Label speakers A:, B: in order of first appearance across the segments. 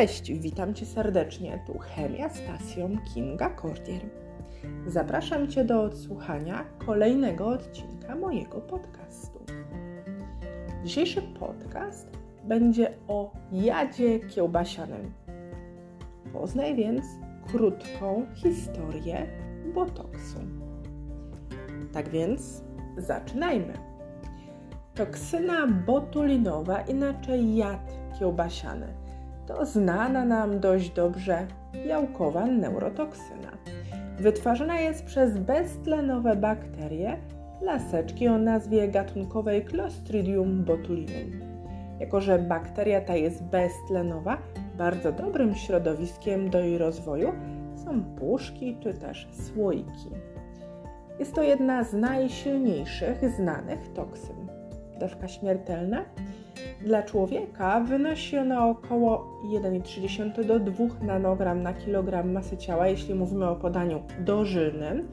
A: Cześć, witam Cię serdecznie. Tu Chemia z pasją Kinga Cordier. Zapraszam Cię do odsłuchania kolejnego odcinka mojego podcastu. Dzisiejszy podcast będzie o jadzie kiełbasianym. Poznaj więc krótką historię botoksu. Tak więc zaczynajmy. Toksyna botulinowa, inaczej jad kiełbasiany, to znana nam dość dobrze białkowa neurotoksyna. Wytwarzana jest przez beztlenowe bakterie laseczki o nazwie gatunkowej Clostridium botulinum. Jako, że bakteria ta jest beztlenowa, bardzo dobrym środowiskiem do jej rozwoju są puszki czy też słoiki. Jest to jedna z najsilniejszych znanych toksyn. Dawka śmiertelna dla człowieka wynosi ona około 1,3 do 2 nanogram na kilogram masy ciała, jeśli mówimy o podaniu dożylnym.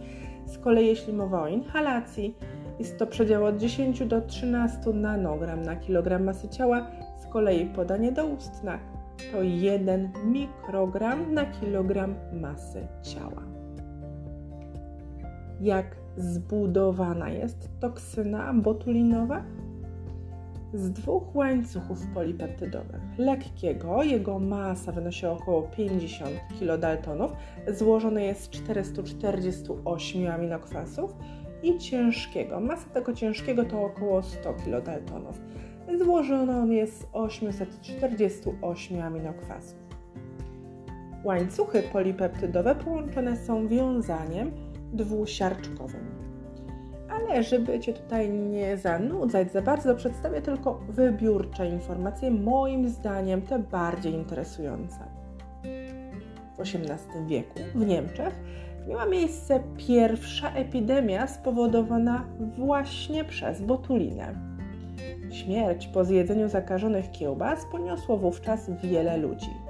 A: Z kolei jeśli mowa o inhalacji, jest to przedział od 10 do 13 nanogram na kilogram masy ciała, z kolei podanie doustne to 1 mikrogram na kilogram masy ciała. Jak zbudowana jest toksyna botulinowa? Z dwóch łańcuchów polipeptydowych. Lekkiego, jego masa wynosi około 50 kilodaltonów, złożony jest z 448 aminokwasów i ciężkiego. Masa tego ciężkiego to około 100 kilodaltonów. Złożony on jest z 848 aminokwasów. Łańcuchy polipeptydowe połączone są wiązaniem dwusiarczkowym ale żeby Cię tutaj nie zanudzać za bardzo, przedstawię tylko wybiórcze informacje, moim zdaniem te bardziej interesujące. W XVIII wieku w Niemczech miała miejsce pierwsza epidemia spowodowana właśnie przez botulinę. Śmierć po zjedzeniu zakażonych kiełbas poniosło wówczas wiele ludzi.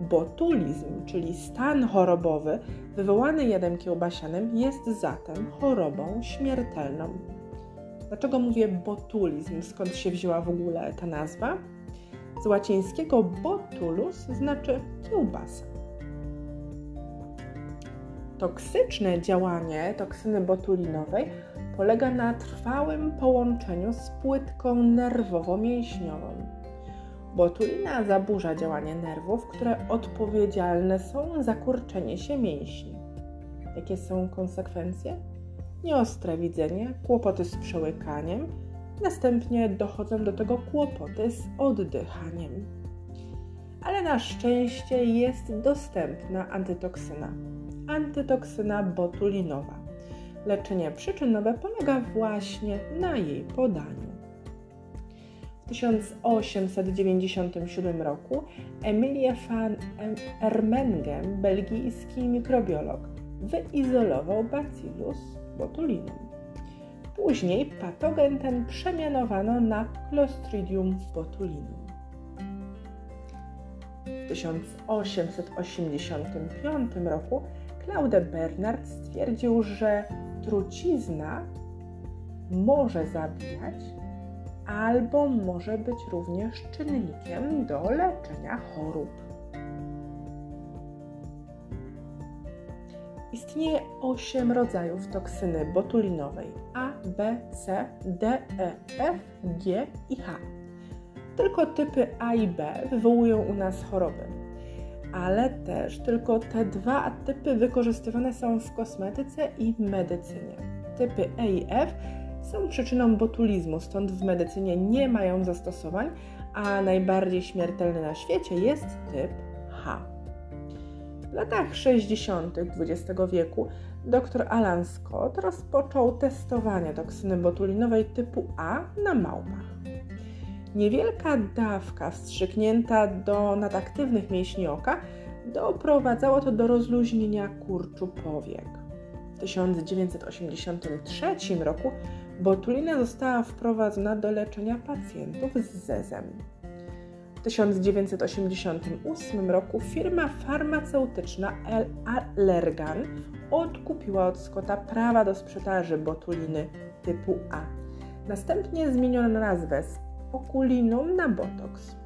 A: Botulizm, czyli stan chorobowy wywołany jadem kiełbasianym, jest zatem chorobą śmiertelną. Dlaczego mówię botulizm? Skąd się wzięła w ogóle ta nazwa? Z łacińskiego botulus znaczy kiełbasa. Toksyczne działanie toksyny botulinowej polega na trwałym połączeniu z płytką nerwowo-mięśniową. Botulina zaburza działanie nerwów, które odpowiedzialne są za kurczenie się mięśni. Jakie są konsekwencje? Nieostre widzenie, kłopoty z przełykaniem, następnie dochodzą do tego kłopoty z oddychaniem. Ale na szczęście jest dostępna antytoksyna. Antytoksyna botulinowa. Leczenie przyczynowe polega właśnie na jej podaniu. W 1897 roku Emilie van Ermengen, belgijski mikrobiolog, wyizolował Bacillus botulinum. Później patogen ten przemianowano na Clostridium botulinum. W 1885 roku Claude Bernard stwierdził, że trucizna może zabijać albo może być również czynnikiem do leczenia chorób. Istnieje 8 rodzajów toksyny botulinowej A, B, C, D, E, F, G i H. Tylko typy A i B wywołują u nas choroby, ale też tylko te dwa typy wykorzystywane są w kosmetyce i medycynie. Typy E i F są przyczyną botulizmu, stąd w medycynie nie mają zastosowań, a najbardziej śmiertelny na świecie jest typ H. W latach 60. XX wieku dr Alan Scott rozpoczął testowanie toksyny botulinowej typu A na małpach. Niewielka dawka wstrzyknięta do nadaktywnych mięśni oka doprowadzało to do rozluźnienia kurczu powiek. W 1983 roku botulina została wprowadzona do leczenia pacjentów z zezem. W 1988 roku firma farmaceutyczna Allergan odkupiła od Scotta prawa do sprzedaży botuliny typu A. Następnie zmieniono nazwę z Oculinum na Botox.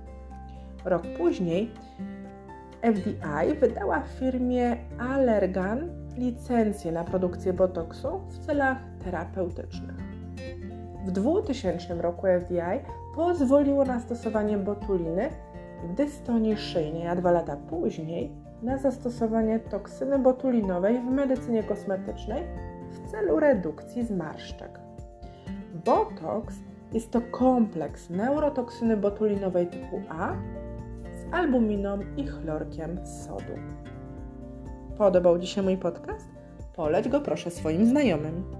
A: Rok później FDI wydała firmie Allergan licencję na produkcję botoksu w celach terapeutycznych. W 2000 roku FDI pozwoliło na stosowanie botuliny w dystonii szyjnej, a dwa lata później na zastosowanie toksyny botulinowej w medycynie kosmetycznej w celu redukcji zmarszczek. Botox jest to kompleks neurotoksyny botulinowej typu A z albuminą i chlorkiem sodu. Podobał Ci się mój podcast? Poleć go proszę swoim znajomym.